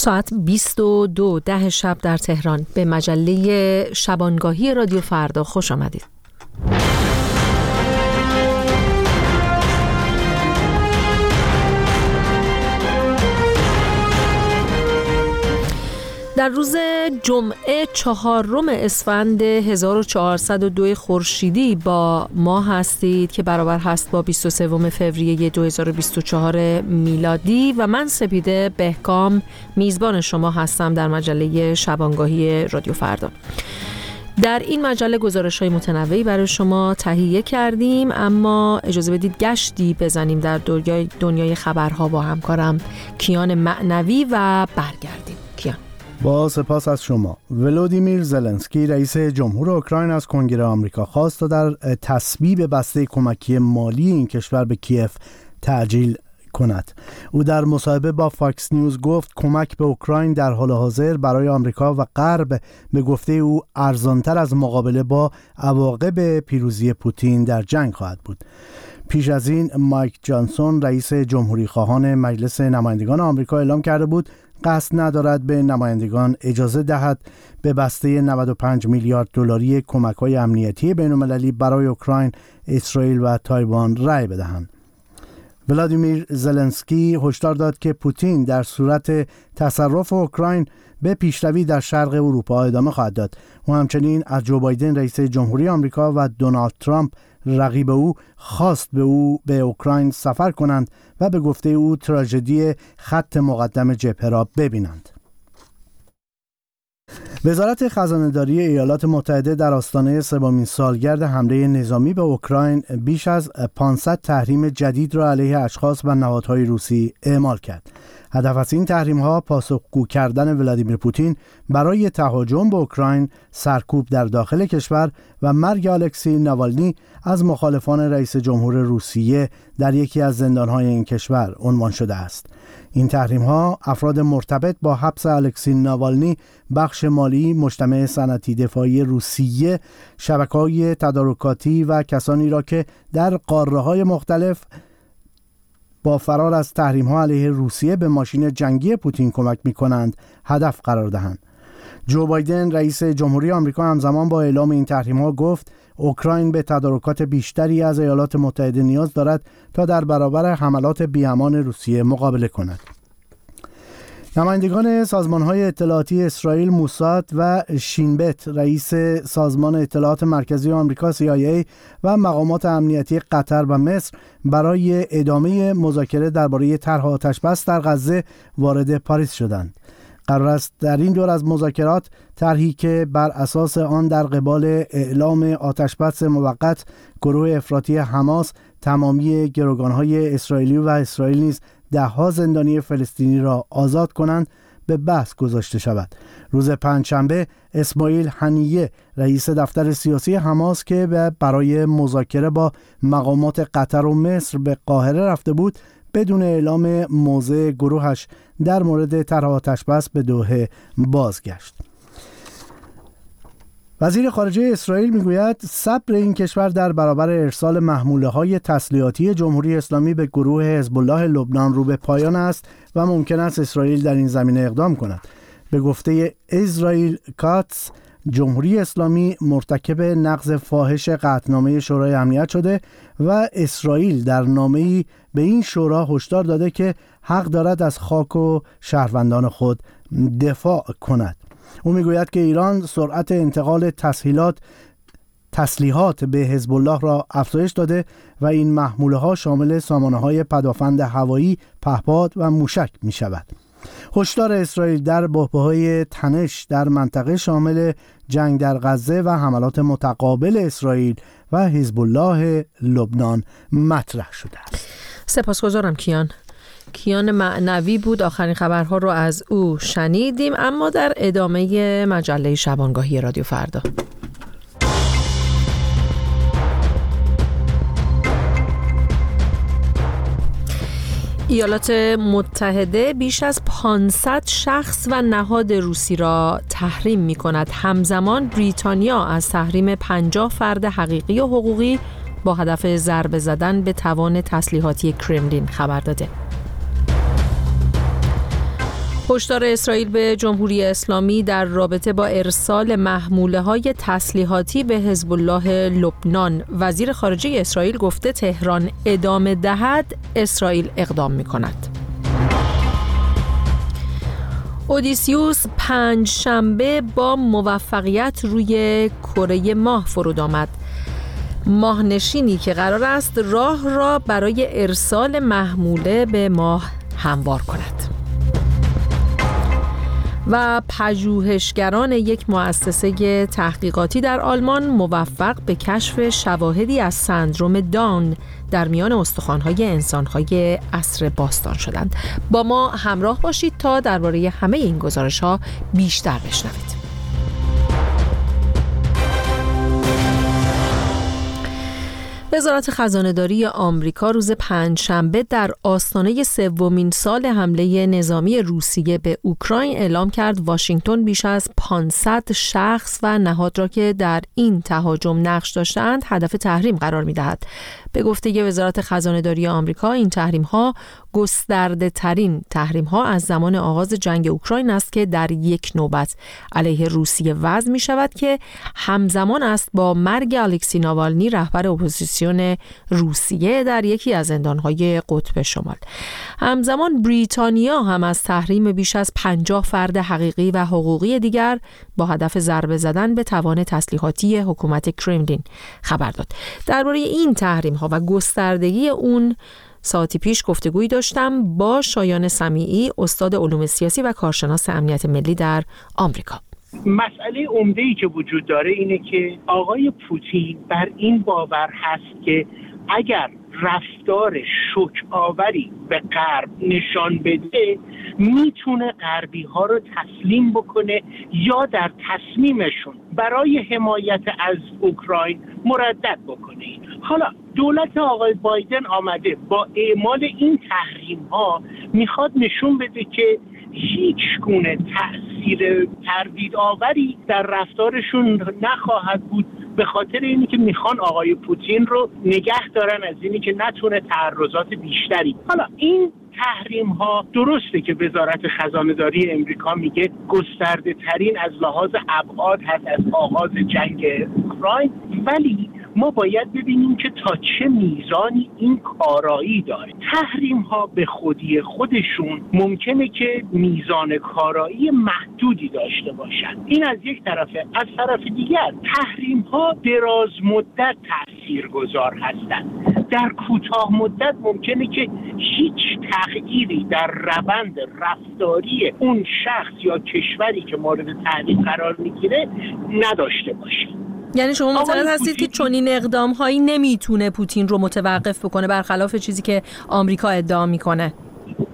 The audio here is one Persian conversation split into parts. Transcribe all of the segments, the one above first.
ساعت 22 ده شب در تهران به مجله شبانگاهی رادیو فردا خوش آمدید. در روز جمعه چهارم اسفند 1402 خورشیدی با ما هستید که برابر هست با 23 فوریه 2024 میلادی و من سپیده بهکام میزبان شما هستم در مجله شبانگاهی رادیو فردا. در این مجله گزارش های متنوعی برای شما تهیه کردیم اما اجازه بدید گشتی بزنیم در دنیای, دنیای خبرها با همکارم کیان معنوی و برگردیم. با سپاس از شما. ولودیمیر زلنسکی رئیس جمهور اوکراین از کنگره آمریکا خواست تا در تصویب بسته کمکی مالی این کشور به کیف تعجیل کند. او در مصاحبه با فاکس نیوز گفت کمک به اوکراین در حال حاضر برای آمریکا و غرب به گفته او ارزانتر از مقابله با عواقب پیروزی پوتین در جنگ خواهد بود. پیش از این مایک جانسون رئیس جمهوری خواهان مجلس نمایندگان آمریکا اعلام کرده بود قصد ندارد به نمایندگان اجازه دهد به بسته 95 میلیارد دلاری کمک های امنیتی بین المللی برای اوکراین، اسرائیل و تایوان رأی بدهند. ولادیمیر زلنسکی هشدار داد که پوتین در صورت تصرف اوکراین به پیشروی در شرق اروپا ادامه خواهد داد و همچنین از جو بایدن رئیس جمهوری آمریکا و دونالد ترامپ رقیب او خواست به او به اوکراین سفر کنند و به گفته او تراژدی خط مقدم جبهه را ببینند. وزارت خزانهداری ایالات متحده در آستانه سومین سالگرد حمله نظامی به اوکراین بیش از 500 تحریم جدید را علیه اشخاص و نهادهای روسی اعمال کرد. هدف از این تحریم ها پاسخگو کردن ولادیمیر پوتین برای تهاجم به اوکراین، سرکوب در داخل کشور و مرگ الکسی نوالنی از مخالفان رئیس جمهور روسیه در یکی از زندانهای این کشور عنوان شده است. این تحریم ها افراد مرتبط با حبس الکسی نوالنی بخش مالی مجتمع صنعتی دفاعی روسیه شبکه های تدارکاتی و کسانی را که در قاره های مختلف با فرار از تحریم ها علیه روسیه به ماشین جنگی پوتین کمک می کنند هدف قرار دهند. جو بایدن رئیس جمهوری آمریکا همزمان با اعلام این تحریم ها گفت اوکراین به تدارکات بیشتری از ایالات متحده نیاز دارد تا در برابر حملات بیامان روسیه مقابله کند. نمایندگان سازمان های اطلاعاتی اسرائیل موساد و شینبت رئیس سازمان اطلاعات مرکزی آمریکا CIA و مقامات امنیتی قطر و مصر برای ادامه مذاکره درباره طرح آتش بس در غزه وارد پاریس شدند. قرار است در این دور از مذاکرات طرحی که بر اساس آن در قبال اعلام آتش بس موقت گروه افراطی حماس تمامی گروگانهای اسرائیلی و اسرائیل نیز دهها زندانی فلسطینی را آزاد کنند به بحث گذاشته شود. روز پنجشنبه اسماعیل هنیه رئیس دفتر سیاسی حماس که برای مذاکره با مقامات قطر و مصر به قاهره رفته بود بدون اعلام موضع گروهش در مورد طرح آتش به دوحه بازگشت. وزیر خارجه اسرائیل می‌گوید صبر این کشور در برابر ارسال محموله های تسلیحاتی جمهوری اسلامی به گروه حزب الله لبنان رو به پایان است و ممکن است اسرائیل در این زمینه اقدام کند. به گفته اسرائیل کاتس جمهوری اسلامی مرتکب نقض فاحش قطعنامه شورای امنیت شده و اسرائیل در نامه‌ای به این شورا هشدار داده که حق دارد از خاک و شهروندان خود دفاع کند او می‌گوید که ایران سرعت انتقال تسهیلات تسلیحات به حزب الله را افزایش داده و این محموله ها شامل سامانه های پدافند هوایی، پهپاد و موشک می شود. هشدار اسرائیل در بحبه تنش در منطقه شامل جنگ در غزه و حملات متقابل اسرائیل و حزب الله لبنان مطرح شده است. سپاسگزارم کیان. کیان معنوی بود آخرین خبرها رو از او شنیدیم اما در ادامه مجله شبانگاهی رادیو فردا ایالات متحده بیش از 500 شخص و نهاد روسی را تحریم می کند. همزمان بریتانیا از تحریم 50 فرد حقیقی و حقوقی با هدف ضربه زدن به توان تسلیحاتی کرملین خبر داده. هشدار اسرائیل به جمهوری اسلامی در رابطه با ارسال محموله های تسلیحاتی به حزب الله لبنان. وزیر خارجه اسرائیل گفته تهران ادامه دهد اسرائیل اقدام می کند اودیسیوس پنج شنبه با موفقیت روی کره ماه فرود آمد. ماهنشینی که قرار است راه را برای ارسال محموله به ماه هموار کند. و پژوهشگران یک مؤسسه تحقیقاتی در آلمان موفق به کشف شواهدی از سندروم دان در میان استخوان‌های انسان‌های عصر باستان شدند. با ما همراه باشید تا درباره همه این گزارش‌ها بیشتر بشنوید. وزارت خزانهداری آمریکا روز پنجشنبه در آستانه سومین سال حمله نظامی روسیه به اوکراین اعلام کرد واشنگتن بیش از 500 شخص و نهاد را که در این تهاجم نقش داشتند هدف تحریم قرار می‌دهد. به گفته وزارت خزانهداری آمریکا این تحریم ها گسترده ترین تحریم ها از زمان آغاز جنگ اوکراین است که در یک نوبت علیه روسیه وضع می شود که همزمان است با مرگ الکسی ناوالنی رهبر اپوزیسیون روسیه در یکی از زندانهای قطب شمال. همزمان بریتانیا هم از تحریم بیش از 50 فرد حقیقی و حقوقی دیگر با هدف ضربه زدن به توان تسلیحاتی حکومت کرملین خبر داد. درباره این تحریم ها و گستردگی اون ساعتی پیش گفتگویی داشتم با شایان سمیعی استاد علوم سیاسی و کارشناس امنیت ملی در آمریکا. مسئله عمده ای که وجود داره اینه که آقای پوتین بر این باور هست که اگر رفتار شک آوری به غرب نشان بده می‌تونه غربی ها رو تسلیم بکنه یا در تصمیمشون برای حمایت از اوکراین مردد بکنه. حالا دولت آقای بایدن آمده با اعمال این تحریم ها می‌خواد نشون بده که هیچ گونه تاثیر تردید آوری در رفتارشون نخواهد بود. به خاطر اینی که می‌خوان آقای پوتین رو نگه دارن از اینی که نتونه تعرضات بیشتری حالا این تحریم ها درسته که وزارت خزانه داری امریکا میگه گسترده ترین از لحاظ ابعاد هست از آغاز جنگ اوکراین ولی ما باید ببینیم که تا چه میزانی این کارایی داره. تحریم ها به خودی خودشون ممکنه که میزان کارایی محدودی داشته باشند این از یک طرفه. از طرف دیگر تحریم ها دراز مدت تأثیر گذار هستند در کوتاه مدت ممکنه که هیچ تغییری در روند رفتاری اون شخص یا کشوری که مورد تحریم قرار می‌گیره نداشته باشه. یعنی شما معتقد هستید که چنین اقدام هایی نمی‌تونه پوتین رو متوقف بکنه برخلاف چیزی که آمریکا ادعا می‌کنه.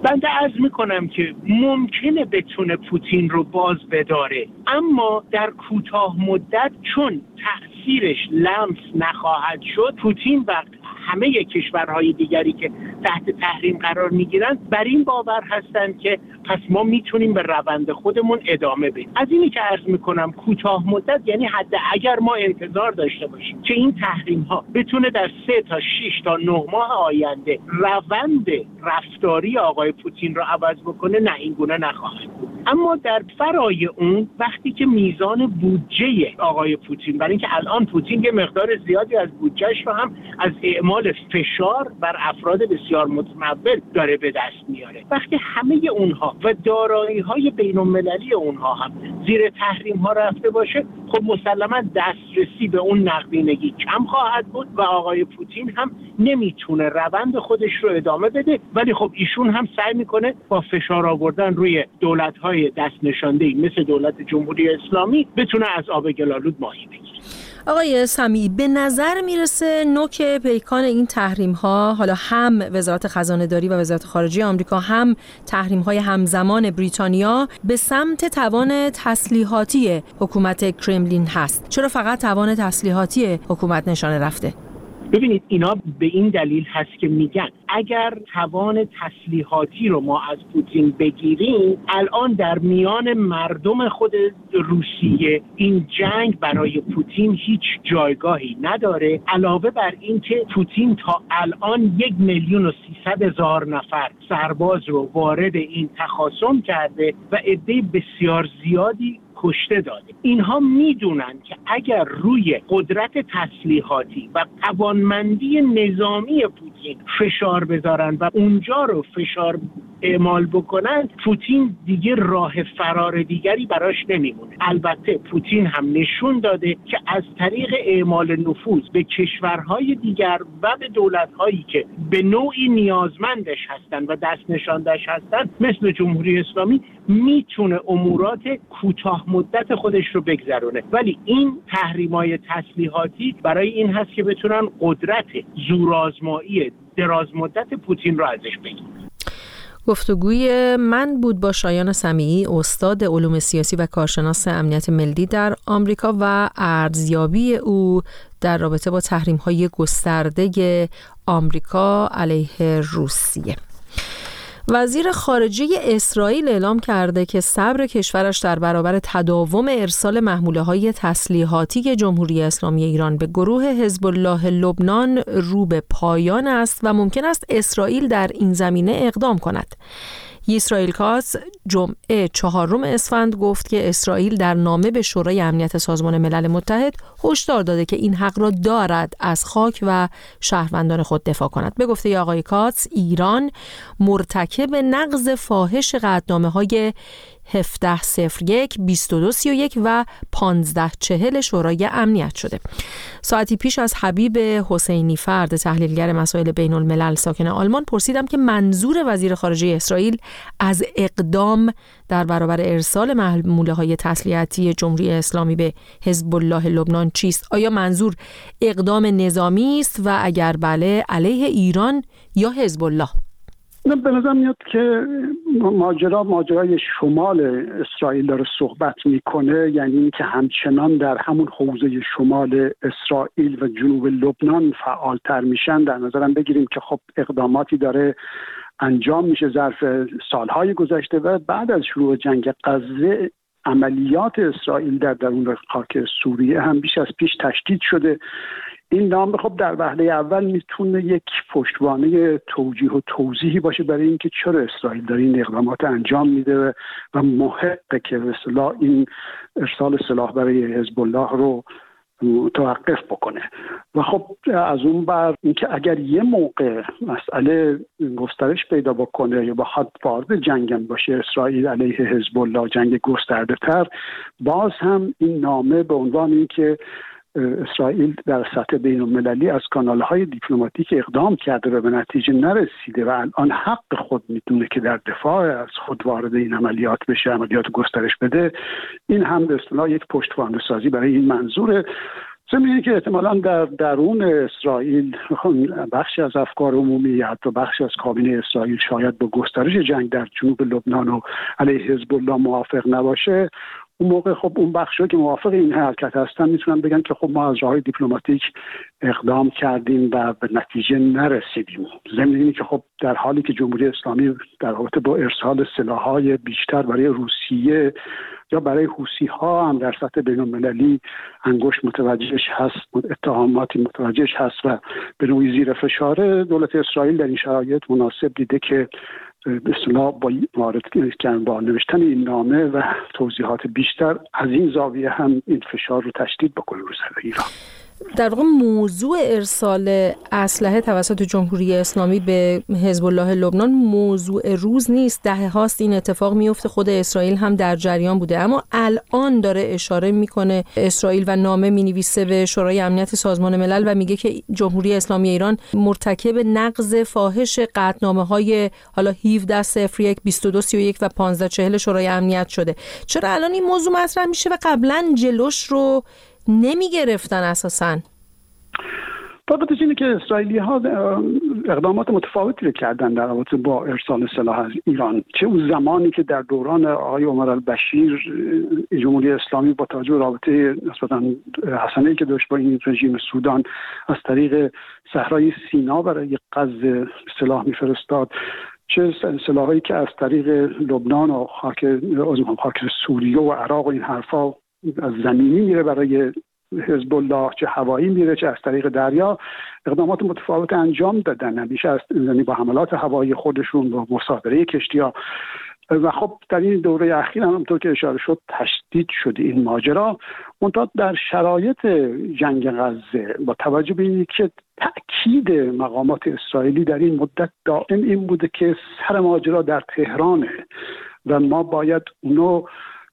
بنده عرض می‌کنم که ممکنه بتونه پوتین رو باز بداره. اما در کوتاه مدت چون تاثیرش لمس نخواهد شد پوتین و همه کشورهای دیگری که تحت تحریم قرار می‌گیرند بر این باور هستند که پس ما می‌تونیم به روند خودمون ادامه بدیم. از اینی که عرض می‌کنم کوتاه مدت یعنی حد اگر ما انتظار داشته باشیم که این تحریم ها بتونه در سه تا 6 تا 9 ماه آینده روند رفتاری آقای پوتین رو عوض بکنه نه این گونه نخواهد بود. اما در فرای اون وقتی که میزان بودجه آقای پوتین برای اینکه الان پوتین یه مقدار زیادی از بودجهش رو هم از اعمال فشار بر افراد بسیار متمول داره به دست میاره. وقتی همه اونها و دارایی های بین المللی اونها هم. زیر تحریم ها رفته باشه خب مسلما دسترسی به اون نقدینگی کم خواهد بود و آقای پوتین هم نمی‌تونه روند خودش رو ادامه بده. ولی خب ایشون هم سعی می‌کنه با فشار آوردن روی دولت های دست نشانده مثل دولت جمهوری اسلامی بتونه از آب گلالود ماهی بگیره. آقای سمی به نظر می‌رسه نوک پیکان این تحریم ها حالا هم وزارت خزانه داری و وزارت خارجه آمریکا هم تحریم های همزمان بریتانیا به سمت توان تسلیحاتی حکومت کرملین هست. چرا فقط توان تسلیحاتی حکومت نشانه رفته؟ ببینید اینا به این دلیل هست که میگن اگر توان تسلیحاتی رو ما از پوتین بگیریم الان در میان مردم خود روسیه این جنگ برای پوتین هیچ جایگاهی نداره علاوه بر اینکه پوتین تا الان یک میلیون و سیصد هزار نفر سرباز رو وارد این تخاصم کرده و عده بسیار زیادی کشته داده اینها می‌دونن که اگر روی قدرت تسلیحاتی و توانمندی نظامی پوتین فشار بذارن و اونجا رو فشار اعمال بکنن پوتین دیگه راه فرار دیگری براش نمیمونه. البته پوتین هم نشون داده که از طریق اعمال نفوذ به کشورهای دیگر و به دولتهایی که به نوعی نیازمندش هستن و دست نشاندش هستن مثل جمهوری اسلامی می‌تونه امورات کوتاه مدت خودش رو بگذرونه. ولی این تحریمای تسلیحاتی برای این هست که بتونن قدرت زورآزمایی دراز مدت پوتین رو ازش بگیرن. گفتگوی من بود با شایان سمیعی استاد علوم سیاسی و کارشناس امنیت ملی در آمریکا و ارزیابی او در رابطه با تحریم های گسترده آمریکا علیه روسیه. وزیر خارجه اسرائیل اعلام کرده که صبر کشورش در برابر تداوم ارسال محموله های تسلیحاتی جمهوری اسلامی ایران به گروه حزب الله لبنان رو به پایان است و ممکن است اسرائیل در این زمینه اقدام کند. اسرائیل کاس جمعه چهارم اسفند گفت که اسرائیل در نامه به شورای امنیت سازمان ملل متحد هشدار داده که این حق را دارد از خاک و شهروندان خود دفاع کند. به گفته آقای کاتس ایران مرتکب نقض فاحش قدنامه های 1701 2231 و 1540 شورای امنیت شده. ساعتی پیش از حبیب حسینی فرد تحلیلگر مسائل بین الملل ساکن آلمان پرسیدم که منظور وزیر خارجه اسرائیل از اقدام در برابر ارسال محموله های تسلیحاتی جمهوری اسلامی به حزب الله لبنان چیست؟ آیا منظور اقدام نظامی است و اگر بله علیه ایران یا حزب الله به نظر میاد که ماجرا ماجرای شمال اسرائیل داره صحبت می‌کنه. یعنی اینکه همچنان در همون حوزه شمال اسرائیل و جنوب لبنان فعالتر میشن. در نظرم بگیریم که خب اقداماتی داره انجام میشه ظرف سالهای گذشته و بعد از شروع جنگ غزه عملیات اسرائیل در درون خاک سوریه هم بیش از پیش تشدید شده. این نام خب در وهله اول می‌تونه یک پشتوانه توجیه و توضیحی باشه برای اینکه چرا اسرائیل داره این اقدامات انجام میده و محقه که به این ارسال سلاح برای حزب الله رو متوقف بکنه. و خب از اون بر اینکه اگر یه موقع مسئله گسترش پیدا بکنه یا بخواد وارد جنگم باشه اسرائیل علیه حزب الله جنگ گسترده تر باز هم این نامه به عنوان اینکه اسرائیل در سطح بین المللی از کانال های دیپلماتیک اقدام کرده و به نتیجه نرسیده و الان حق خود می‌دونه که در دفاع از خود وارد این عملیات بشه عملیات گسترش بده. این هم به اصطلاح یک پشتوانه سازی برای این منظور. ضمن که احتمالا در درون اسرائیل بخشی از افکار عمومی یا حتی بخشی از کابینه اسرائیل شاید با گسترش جنگ در جنوب لبنان و علیه حزب الله موافق نباشه. اون موقع خب اون بخش که موافق این حرکت هستن می‌تونن بگن که خب ما از راه دیپلماتیک اقدام کردیم و به نتیجه نرسیدیم. ضمن که خب در حالی که جمهوری اسلامی در رابطه با ارسال سلاحهای بیشتر برای روسیه یا حوسی ها هم در سطح بین المللی انگشت متوجهش هست اتهاماتی متوجهش هست و به نوعی زیر فشاره دولت اسرائیل در این شرایط مناسب دیده که به اصطلاح با وارد با نوشتن این نامه و توضیحات بیشتر از این زاویه هم این فشار رو تشدید بکنه رو سر ایران. در واقع موضوع ارسال اسلحه توسط جمهوری اسلامی به حزب الله لبنان موضوع روز نیست. ده هاست این اتفاق میفته. خود اسرائیل هم در جریان بوده. اما الان داره اشاره می‌کنه. اسرائیل و نامه می‌نویسه به شورای امنیت سازمان ملل و میگه که جمهوری اسلامی ایران مرتکب نقض فاحش قطعنامه های حالا 17 01 22 31 و 15 40 شورای امنیت شده. چرا الان این موضوع مطرح میشه و قبلا جلوش رو نمی گرفتن اساسا. فقط اینه که اسرائیلی ها اقدامات متفاوتی رو کردن در رابطه با ارسال سلاح از ایران. چه اون زمانی که در دوران آقای عمر البشیر جمهوری اسلامی با توجه رابطه نسبتا حسنه که داشت با این رژیم سودان از طریق صحرای سینا برای قز سلاح میفرستاد. چه سلاحایی که از طریق لبنان و خاک خاک سوریه و عراق و این حرفا از زمینی میره برای حزب الله چه هوایی میره چه از طریق دریا. اقدامات متفاوت انجام دادن. همیشه از یعنی با حملات هوایی خودشون با مصادره کشتی ها. و خب در این دوره اخیر هم همونطور که اشاره شد تشدید شده این ماجرا. منتها در شرایط جنگ غزه با توجه به اینکه که تاکید مقامات اسرائیلی در این مدت دائم این بوده که سر ماجرا در تهرانه و ما باید اونو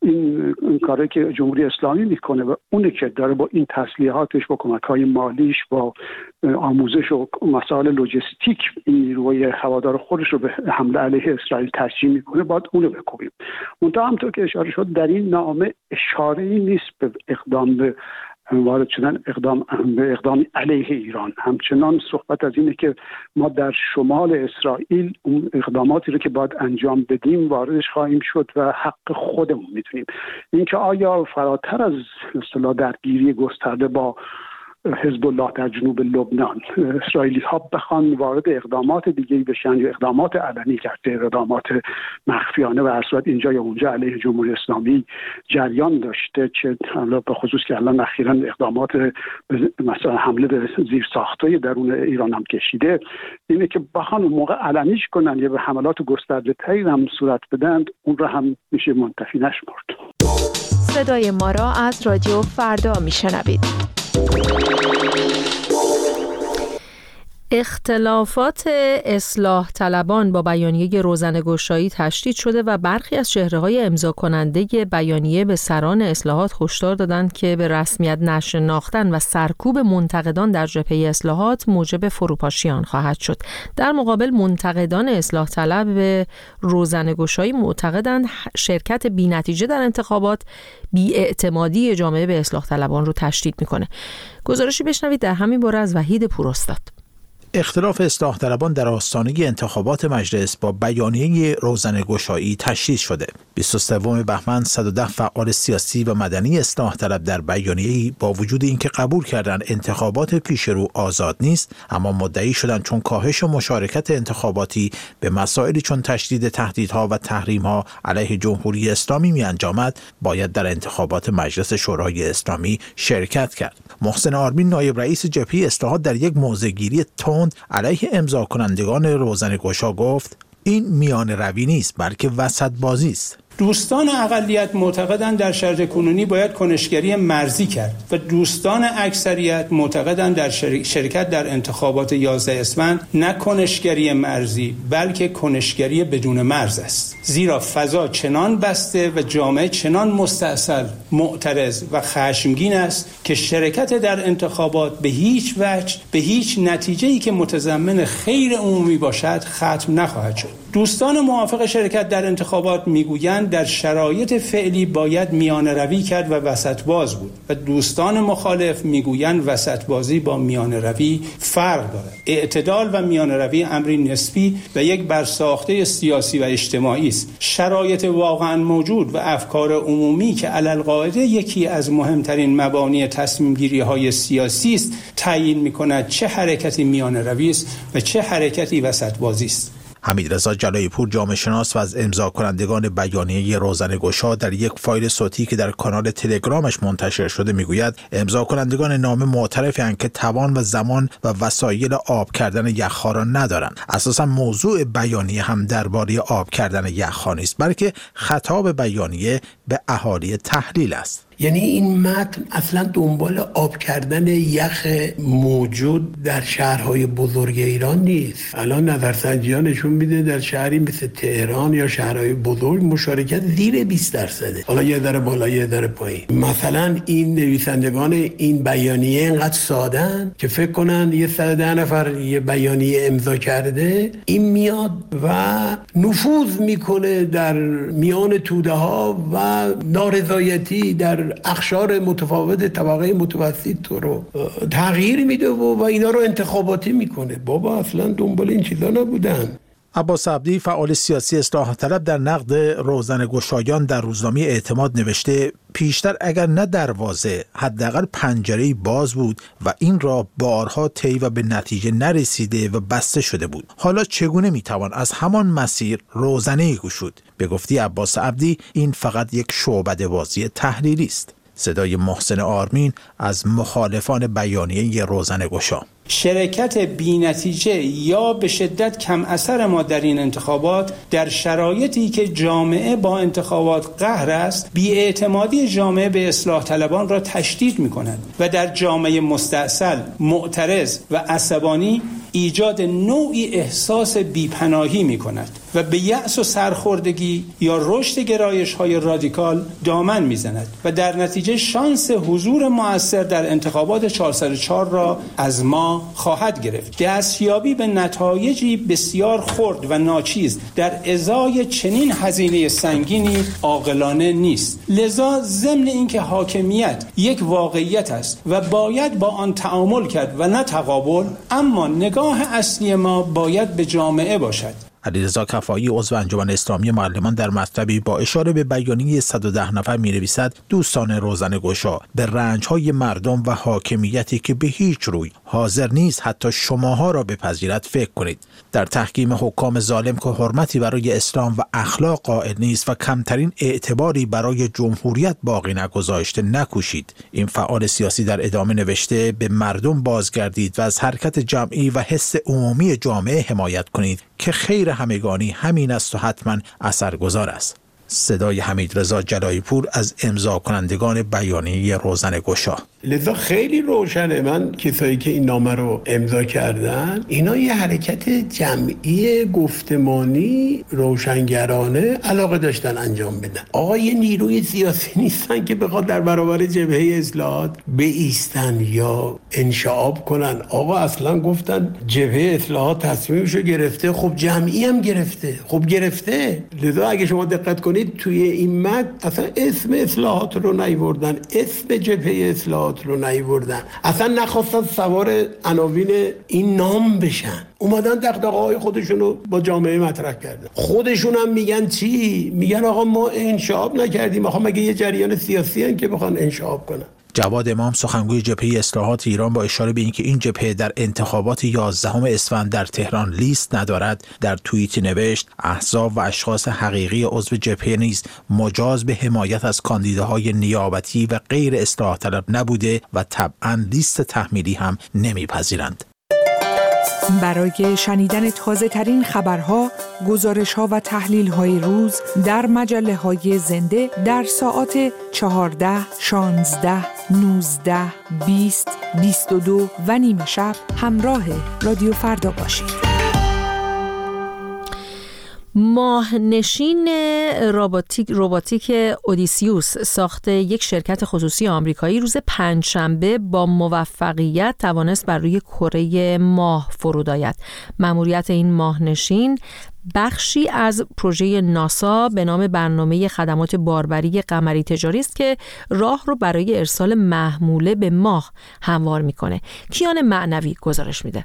این, این کاری که جمهوری اسلامی می‌کنه و اونه که داره با این تسلیحاتش با کمک های مالیش با آموزش و مسائل لوجستیک این نیروهای هوادار خودش رو به حمله علیه اسرائیل تشجیع می‌کنه باید اونو بکوبیم. منتها همطور که اشاره شد در این نامه اشاره ای نیست به اقدام به وارد شدن اقدام به اقدام علیه ایران. همچنان صحبت از اینه که ما در شمال اسرائیل اون اقداماتی رو که باید انجام بدیم واردش خواهیم شد و حق خودمون می‌تونیم اینکه آیا فراتر از اصطلاح درگیری گسترده با حزب الله در جنوب لبنان. اسرائیلی ها بخوان وارد اقدامات دیگه بشن یا اقدامات علنی کرده اقدامات مخفیانه و هر اینجا یا اونجا علیه جمهوری اسلامی جریان داشته چه به خصوص که الان اخیرا اقدامات مثلا حمله به زیر ساخته درون ایران هم کشیده اینه که بخوان موقع علنیش کنن یا به حملات گسترده تری هم صورت بدن اون رو هم میشه منتفی نشمرد. صدای ما را از رادیو فردا میشنوید. Thank you. اختلافات اصلاح طلبان با بیانیه روزن گشایی تشدید شده و برخی از چهره های امضا کننده بیانیه به سران اصلاحات هشدار دادند که به رسمیت نشناختن و سرکوب منتقدان در جبهه اصلاحات موجب فروپاشی خواهد شد. در مقابل منتقدان اصلاح طلب به روزن گشایی معتقدند شرکت بینتیجه در انتخابات بیاعتمادی جامعه به اصلاح طلبان رو تشدید می‌کنه. گزارشی بشنوید در همین باره از وحید پوراستاد اختلاف اصلاح طلبان در آستانه انتخابات مجلس با بیانیه روزن گشایی تشدید شده. 23 بهمن 110 فعال سیاسی و مدنی اصلاح طلب در بیانیه با وجود اینکه قبول کردند انتخابات پیش رو آزاد نیست اما مدعی شدند چون کاهش و مشارکت انتخاباتی به مسائلی چون تشدید تهدیدها و تحریمها علیه جمهوری اسلامی می انجامد باید در انتخابات مجلس شورای اسلامی شرکت کرد. محسن آرمین نایب رئیس جبهه اصلاحات در یک موضعگیری تند علیه امضا کنندگان روزن گشا گفت این میان روی نیست بلکه وسط بازی است. دوستان اقلیت معتقدند در شرط کنونی باید کنشگری مرزی کرد و دوستان اکثریت معتقدند در شرکت در انتخابات 11 اسفند نه کنشگری مرزی بلکه کنشگری بدون مرز است. زیرا فضا چنان بسته و جامعه چنان مستاصل معترض و خشمگین است که شرکت در انتخابات به هیچ وجه به هیچ نتیجه ای که متضمن خیر عمومی باشد ختم نخواهد شد. دوستان موافق شرکت در انتخابات می‌گویند در شرایط فعلی باید میان روی کرد و وسط باز بود. و دوستان مخالف می‌گویند وسط بازی با میان روی فرق دارد. اعتدال و میان روی امری نسبی و یک برساخته سیاسی و اجتماعی است. شرایط واقعا موجود و افکار عمومی که علل یکی از مهمترین مبانی تصمیم گیری های سیاسی است تعیین می کند چه حرکتی میان روی است و چه حرکتی وسط بازی است. حمید رضا جلایی پور جامعه شناس و از امضا کنندگان بیانیه روزن گشا در یک فایل صوتی که در کانال تلگرامش منتشر شده می‌گوید امضا کنندگان نامه معترفند که توان و زمان و وسایل آب کردن یخها را ندارند. اساسا موضوع بیانیه هم درباره آب کردن یخها نیست بلکه خطاب بیانیه به اهالی تحلیل است. یعنی این متن اصلا دنبال آب کردن یخ موجود در شهرهای بزرگ ایران نیست. الان نظرسنجی ها نشون میده در شهری مثل تهران یا شهرهای بزرگ مشارکت زیر 20 درصده. حالا یه در بالا یه در پایین. مثلا این نویسندگان این بیانیه اینقدر سادن که فکر کنن یه ده نفر یه بیانیه امضا کرده این میاد و نفوذ می‌کنه در میان توده ها و نارضایتی در اخشار متفاوت طبقه متوسط تو رو تغییر میده و, و اینا رو انتخاباتی می‌کنه. بابا اصلا دنبال این چیزا نبودن. عباس عبدی فعال سیاسی اصلاح طلب در نقد روزن گشایان در روزنامه اعتماد نوشته پیشتر اگر نه دروازه حداقل پنجره باز بود و این را بارها طی و به نتیجه نرسیده و بسته شده بود. حالا چگونه می‌توان از همان مسیر روزنه گشود؟ به گفتی عباس عبدی این فقط یک شعبده بازی تحلیلی است. صدای محسن آرمین از مخالفان بیانیه روزن گشا شرکت بینتیجه یا به شدت کم اثر ما در این انتخابات در شرایطی که جامعه با انتخابات قهر است بیاعتمادی جامعه به اصلاح طلبان را تشدید می کند و در جامعه مستاصل معترض و عصبانی ایجاد نوعی احساس بیپناهی می کند و به یأس و سرخوردگی یا رشد گرایش های رادیکال دامن می‌زند و در نتیجه شانس حضور موثر در انتخابات 404 را از ما خواهد گرفت. دستیابی به نتایجی بسیار خرد و ناچیز در ازای چنین هزینه سنگینی عاقلانه نیست. لذا ضمن اینکه حاکمیت یک واقعیت است و باید با آن تعامل کرد و نه تقابل اما نگاه اصلی ما باید به جامعه باشد. علیرضا کفایی عضو انجمن اسلامی معلمان در مطلبی با اشاره به بیانیه 110 نفر می نویسد دوستان روزن گشا به رنج های مردم و حاکمیتی که به هیچ روی حاضر نیست حتی شماها را بپذیرد فکر کنید. در تحکیم حکام ظالم که حرمتی برای اسلام و اخلاق قائل نیست و کمترین اعتباری برای جمهوریت باقی نگذاشته نکوشید. این فعال سیاسی در ادامه نوشته به مردم بازگردید و از حرکت جمعی و حس عمومی جامعه حمایت کنید که خیر همگانی همین است و حتما اثرگذار است. صدای حمید رضا جلایی پور از امضا کنندگان بیانیه روزن گشا لذا خیلی روشنه. من کسایی که این نامه رو امضا کردن اینا یه حرکت جمعی گفتمانی روشنگرانه علاقه داشتن انجام بدن. آقا یه نیروی سیاسی نیستن که بخواد در برابر جبهه اصلاحات ایستن یا انشعاب کنن. آقا اصلا گفتن جبهه اصلاحات تصمیمشو گرفته. خب جمعی هم گرفته. خب گرفته. لذا اگه شما دقت کنید توی این مد اصلا اسم اصلاحات رو نیوردن. اسم جبهه اصلاحات. رو نیوردن. اصلا نخواستن سوار عناوین این نام بشن. اومدن دقدقه های خودشون رو با جامعه مطرح کردن. خودشون هم میگن چی؟ میگن آقا ما انشاب نکردیم. آقا مگه یه جریان سیاسی هن که بخوان انشاب کنن؟ جواد امام سخنگوی جبهه اصلاحات ایران با اشاره به اینکه این جبهه در انتخابات 11 اسفند در تهران لیست ندارد در توییتی نوشت احزاب و اشخاص حقیقی عضو جبهه نیز مجاز به حمایت از کاندیداهای نیابتی و غیر اصلاح طلب نبوده و طبعا لیست تحمیلی هم نمیپذیرند. برای شنیدن تازه ترین خبرها، گزارش ها و تحلیل های روز در مجله های زنده در ساعت 14, 16, 19, 20, 22 و نیمه شب همراه رادیو فردا باشید. ماهنشین روباتیک روباتیک اودیسیوس ساخت یک شرکت خصوصی آمریکایی روز پنجشنبه با موفقیت توانست بر روی کره ماه فرود آید. مأموریت این ماهنشین بخشی از پروژه ناسا به نام برنامه خدمات باربری قمری تجاری است که راه رو برای ارسال محموله به ماه هموار می‌کنه. کیان معنوی گزارش میده.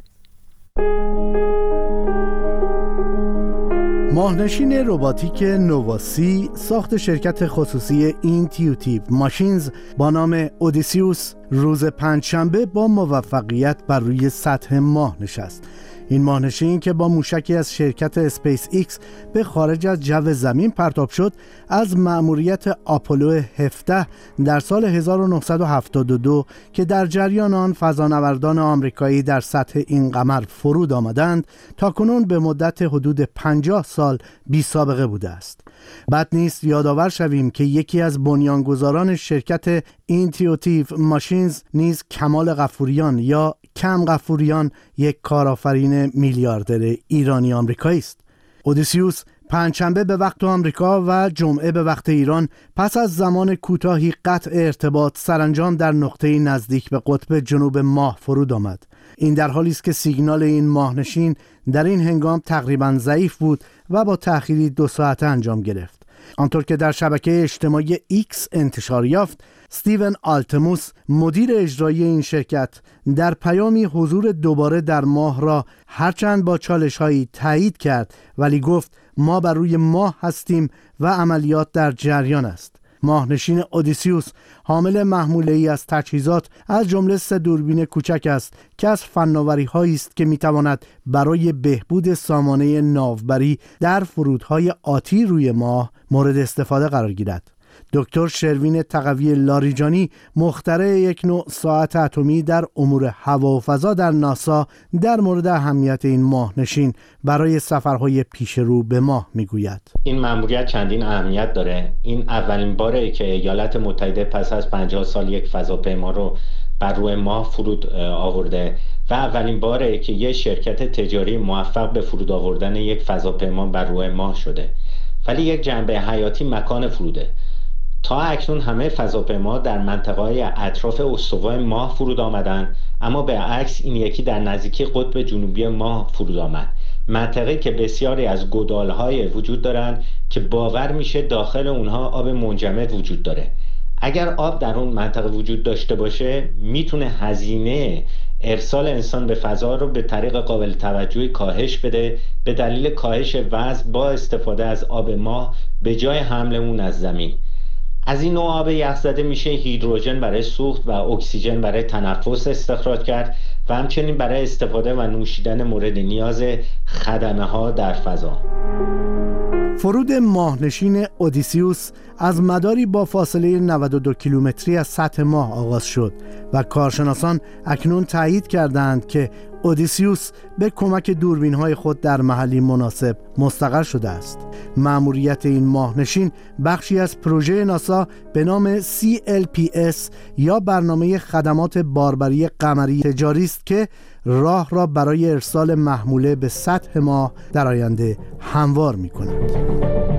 ماه‌نشین رباتیک نوا-سی ساخت شرکت خصوصی اینتیوتیو ماشینز با نام اودیسیوس روز پنجشنبه با موفقیت بر روی سطح ماه نشست. این ماه‌نشین که با موشکی از شرکت اسپیس ایکس به خارج از جو زمین پرتاب شد از مأموریت آپولو 17 در سال 1972 که در جریان آن فضانوردان آمریکایی در سطح این قمر فرود آمدند تا کنون به مدت حدود 50 سال بی سابقه بوده است. بد نیست یادآور شویم که یکی از بنیانگذاران شرکت اینتیوتیو ماشینز نیز کمال غفوریان یا کم غفوریان یک کارآفرین میلیاردر ایرانی آمریکایی است. اودیسیوس پنجشنبه به وقت آمریکا و جمعه به وقت ایران پس از زمان کوتاهی قطع ارتباط سرانجام در نقطه نزدیک به قطب جنوب ماه فرود آمد. این در حالی است که سیگنال این ماهنشین در این هنگام تقریبا ضعیف بود و با تأخیری دو ساعته انجام گرفت. آنطور که در شبکه اجتماعی X انتشار یافت ستیون آلتموس مدیر اجرایی این شرکت در پیامی حضور دوباره در ماه را هرچند با چالش هایی تایید کرد ولی گفت ما بر روی ماه هستیم و عملیات در جریان است. ماهنشین اودیسیوس حامل محموله ای از تجهیزات از جمله سه دوربین کوچک است که از فناوری هایی است که می‌تواند برای بهبود سامانه ناوبری در فرودهای آتی روی ماه مورد استفاده قرار گیرد. دکتر شروین تقوی لاریجانی مخترع یک نوع ساعت اتمی در امور هوا و فضا در ناسا در مورد اهمیت این ماهنشین برای سفرهای پیش رو به ماه می‌گوید. این مأموریت چندین اهمیت داره. این اولین باره که ایالات متحده پس از 50 سال یک فضاپیما رو بر روی ماه فرود آورده و اولین باره که یک شرکت تجاری موفق به فرود آوردن یک فضاپیما بر روی ماه شده. ولی یک جنبه حیاتی مکان فروده. تا اکنون همه فضاپیما در منطقه های اطراف استوای ماه فرود آمدن اما به عکس این یکی در نزدیکی قطب جنوبی ماه فرود آمد. منطقه که بسیاری از های وجود دارند که باور میشه داخل اونها آب منجمد وجود داره. اگر آب در اون منطقه وجود داشته باشه می‌تونه هزینه ارسال انسان به فضا رو به طریق قابل توجهی کاهش بده. به دلیل کاهش وزن با استفاده از آب ماه به جای حمل اون از زمین. از این نوع آب یخزده میشه هیدروژن برای سوخت و اکسیژن برای تنفس استخراج کرد و همچنین برای استفاده و نوشیدن مورد نیاز خدمه ها در فضا. فرود ماهنشین اودیسیوس از مداری با فاصله 92 کیلومتری از سطح ماه آغاز شد و کارشناسان اکنون تایید کردند که اودیسیوس به کمک دوربین های خود در محلی مناسب مستقر شده است. مأموریت این ماهنشین بخشی از پروژه ناسا به نام CLPS یا برنامه خدمات باربری قمری تجاری است که راه را برای ارسال محموله به سطح ماه در آینده هموار می کند.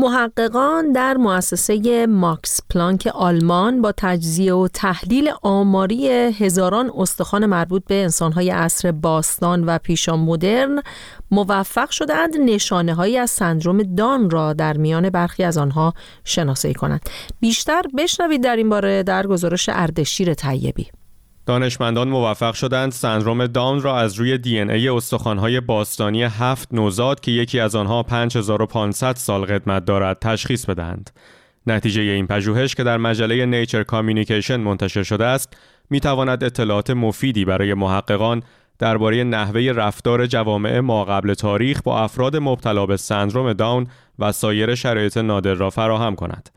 محققان در مؤسسه ماکس پلانک آلمان با تجزیه و تحلیل آماری هزاران استخوان مربوط به انسانهای عصر باستان و پیشا مدرن موفق شدند نشانه هایی از سندروم دان را در میان برخی از آنها شناسایی کنند. بیشتر بشنوید در این باره در گزارش اردشیر طیبی. دانشمندان موفق شدند سندروم داون را از روی دی ان ای استخوان‌های باستانی هفت نوزاد که یکی از آنها 5500 سال قدمت دارد تشخیص بدهند. نتیجه این پژوهش که در مجله نیچر کامیونیکیشن منتشر شده است، می تواند اطلاعات مفیدی برای محققان درباره نحوه رفتار جوامع ما قبل تاریخ با افراد مبتلا به سندروم داون و سایر شرایط نادر را فراهم کند.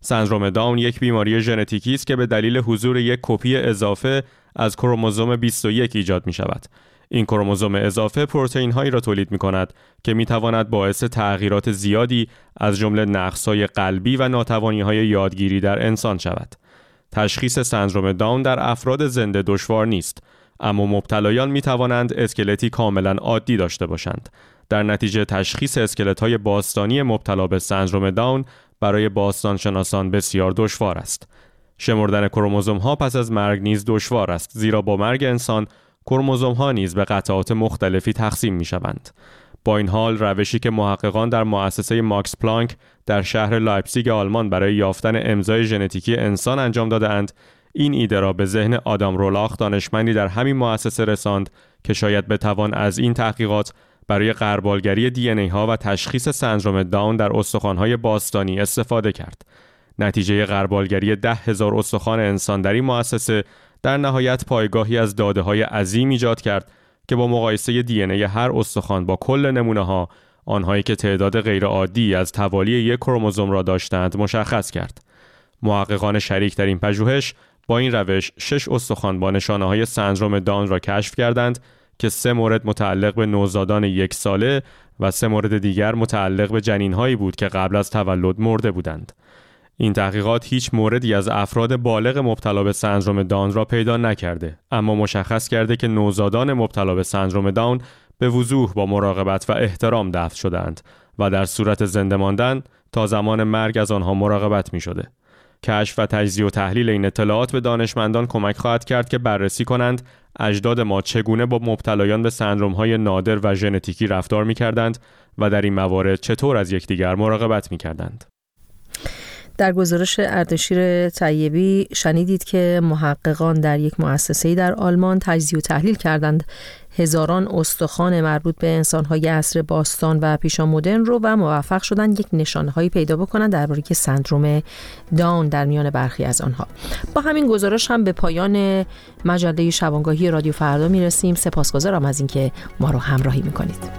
سندروم داون یک بیماری ژنتیکی است که به دلیل حضور یک کپی اضافه از کروموزوم 21 ایجاد می شود. این کروموزوم اضافه پروتئین هایی را تولید می کند که می تواند باعث تغییرات زیادی از جمله نقص قلبی و ناتوانی های یادگیری در انسان شود. تشخیص سندروم داون در افراد زنده دشوار نیست اما مبتلایان می توانند اسکلتی کاملا عادی داشته باشند. در نتیجه تشخیص اسکلت های باستانی مبتلا به سندروم داون برای باستانشناسان بسیار دشوار است. شمردن کروموزوم ها پس از مرگ نیز دشوار است زیرا با مرگ انسان کروموزوم ها نیز به قطعات مختلفی تقسیم می شوند. با این حال روشی که محققان در مؤسسه ماکس پلانک در شهر لایپزیگ آلمان برای یافتن امضای ژنتیکی انسان انجام دادهاند این ایده را به ذهن آدام رولاخ دانشمندی در همین مؤسسه رساند که شاید بتوان از این تحقیقات برای غربالگری دی‌ان‌ای‌ها و تشخیص سندروم داون در استخوان‌های باستانی استفاده کرد. نتیجه غربالگری ده هزار استخوان انسان در این مؤسسه در نهایت پایگاهی از داده های عظیم ایجاد کرد که با مقایسه دی‌ان‌ای هر استخوان با کل نمونه ها آنهایی که تعداد غیرعادی از توالی یک کروموزوم را داشتند مشخص کرد. محققان شریک در این پژوهش با این روش شش استخوان با نشانه های سندروم داون را کشف کردند که سه مورد متعلق به نوزادان یک ساله و سه مورد دیگر متعلق به جنین هایی بود که قبل از تولد مرده بودند. این تحقیقات هیچ موردی از افراد بالغ مبتلا به سندروم داون را پیدا نکرده اما مشخص کرده که نوزادان مبتلا به سندروم داون به وضوح با مراقبت و احترام دفن شدند و در صورت زنده ماندن تا زمان مرگ از آنها مراقبت می شده. کشف و تجزیه و تحلیل این اطلاعات به دانشمندان کمک خواهد کرد که بررسی کنند اجداد ما چگونه با مبتلایان به سندروم های نادر و ژنتیکی رفتار می کردند و در این موارد چطور از یکدیگر مراقبت می کردند. در گزارش اردشیر طیبی شنیدید که محققان در یک مؤسسه در آلمان تجزیه و تحلیل کردند هزاران استخوان مربوط به انسانهای عصر باستان و پیشا مدرن رو و موفق شدند یک نشانهایی پیدا بکنند درباره سندروم داون در میان برخی از آنها. با همین گزارش هم به پایان مجله شبانگاهی رادیو فردا می‌رسیم. سپاسگزارم از اینکه ما رو همراهی می‌کنید.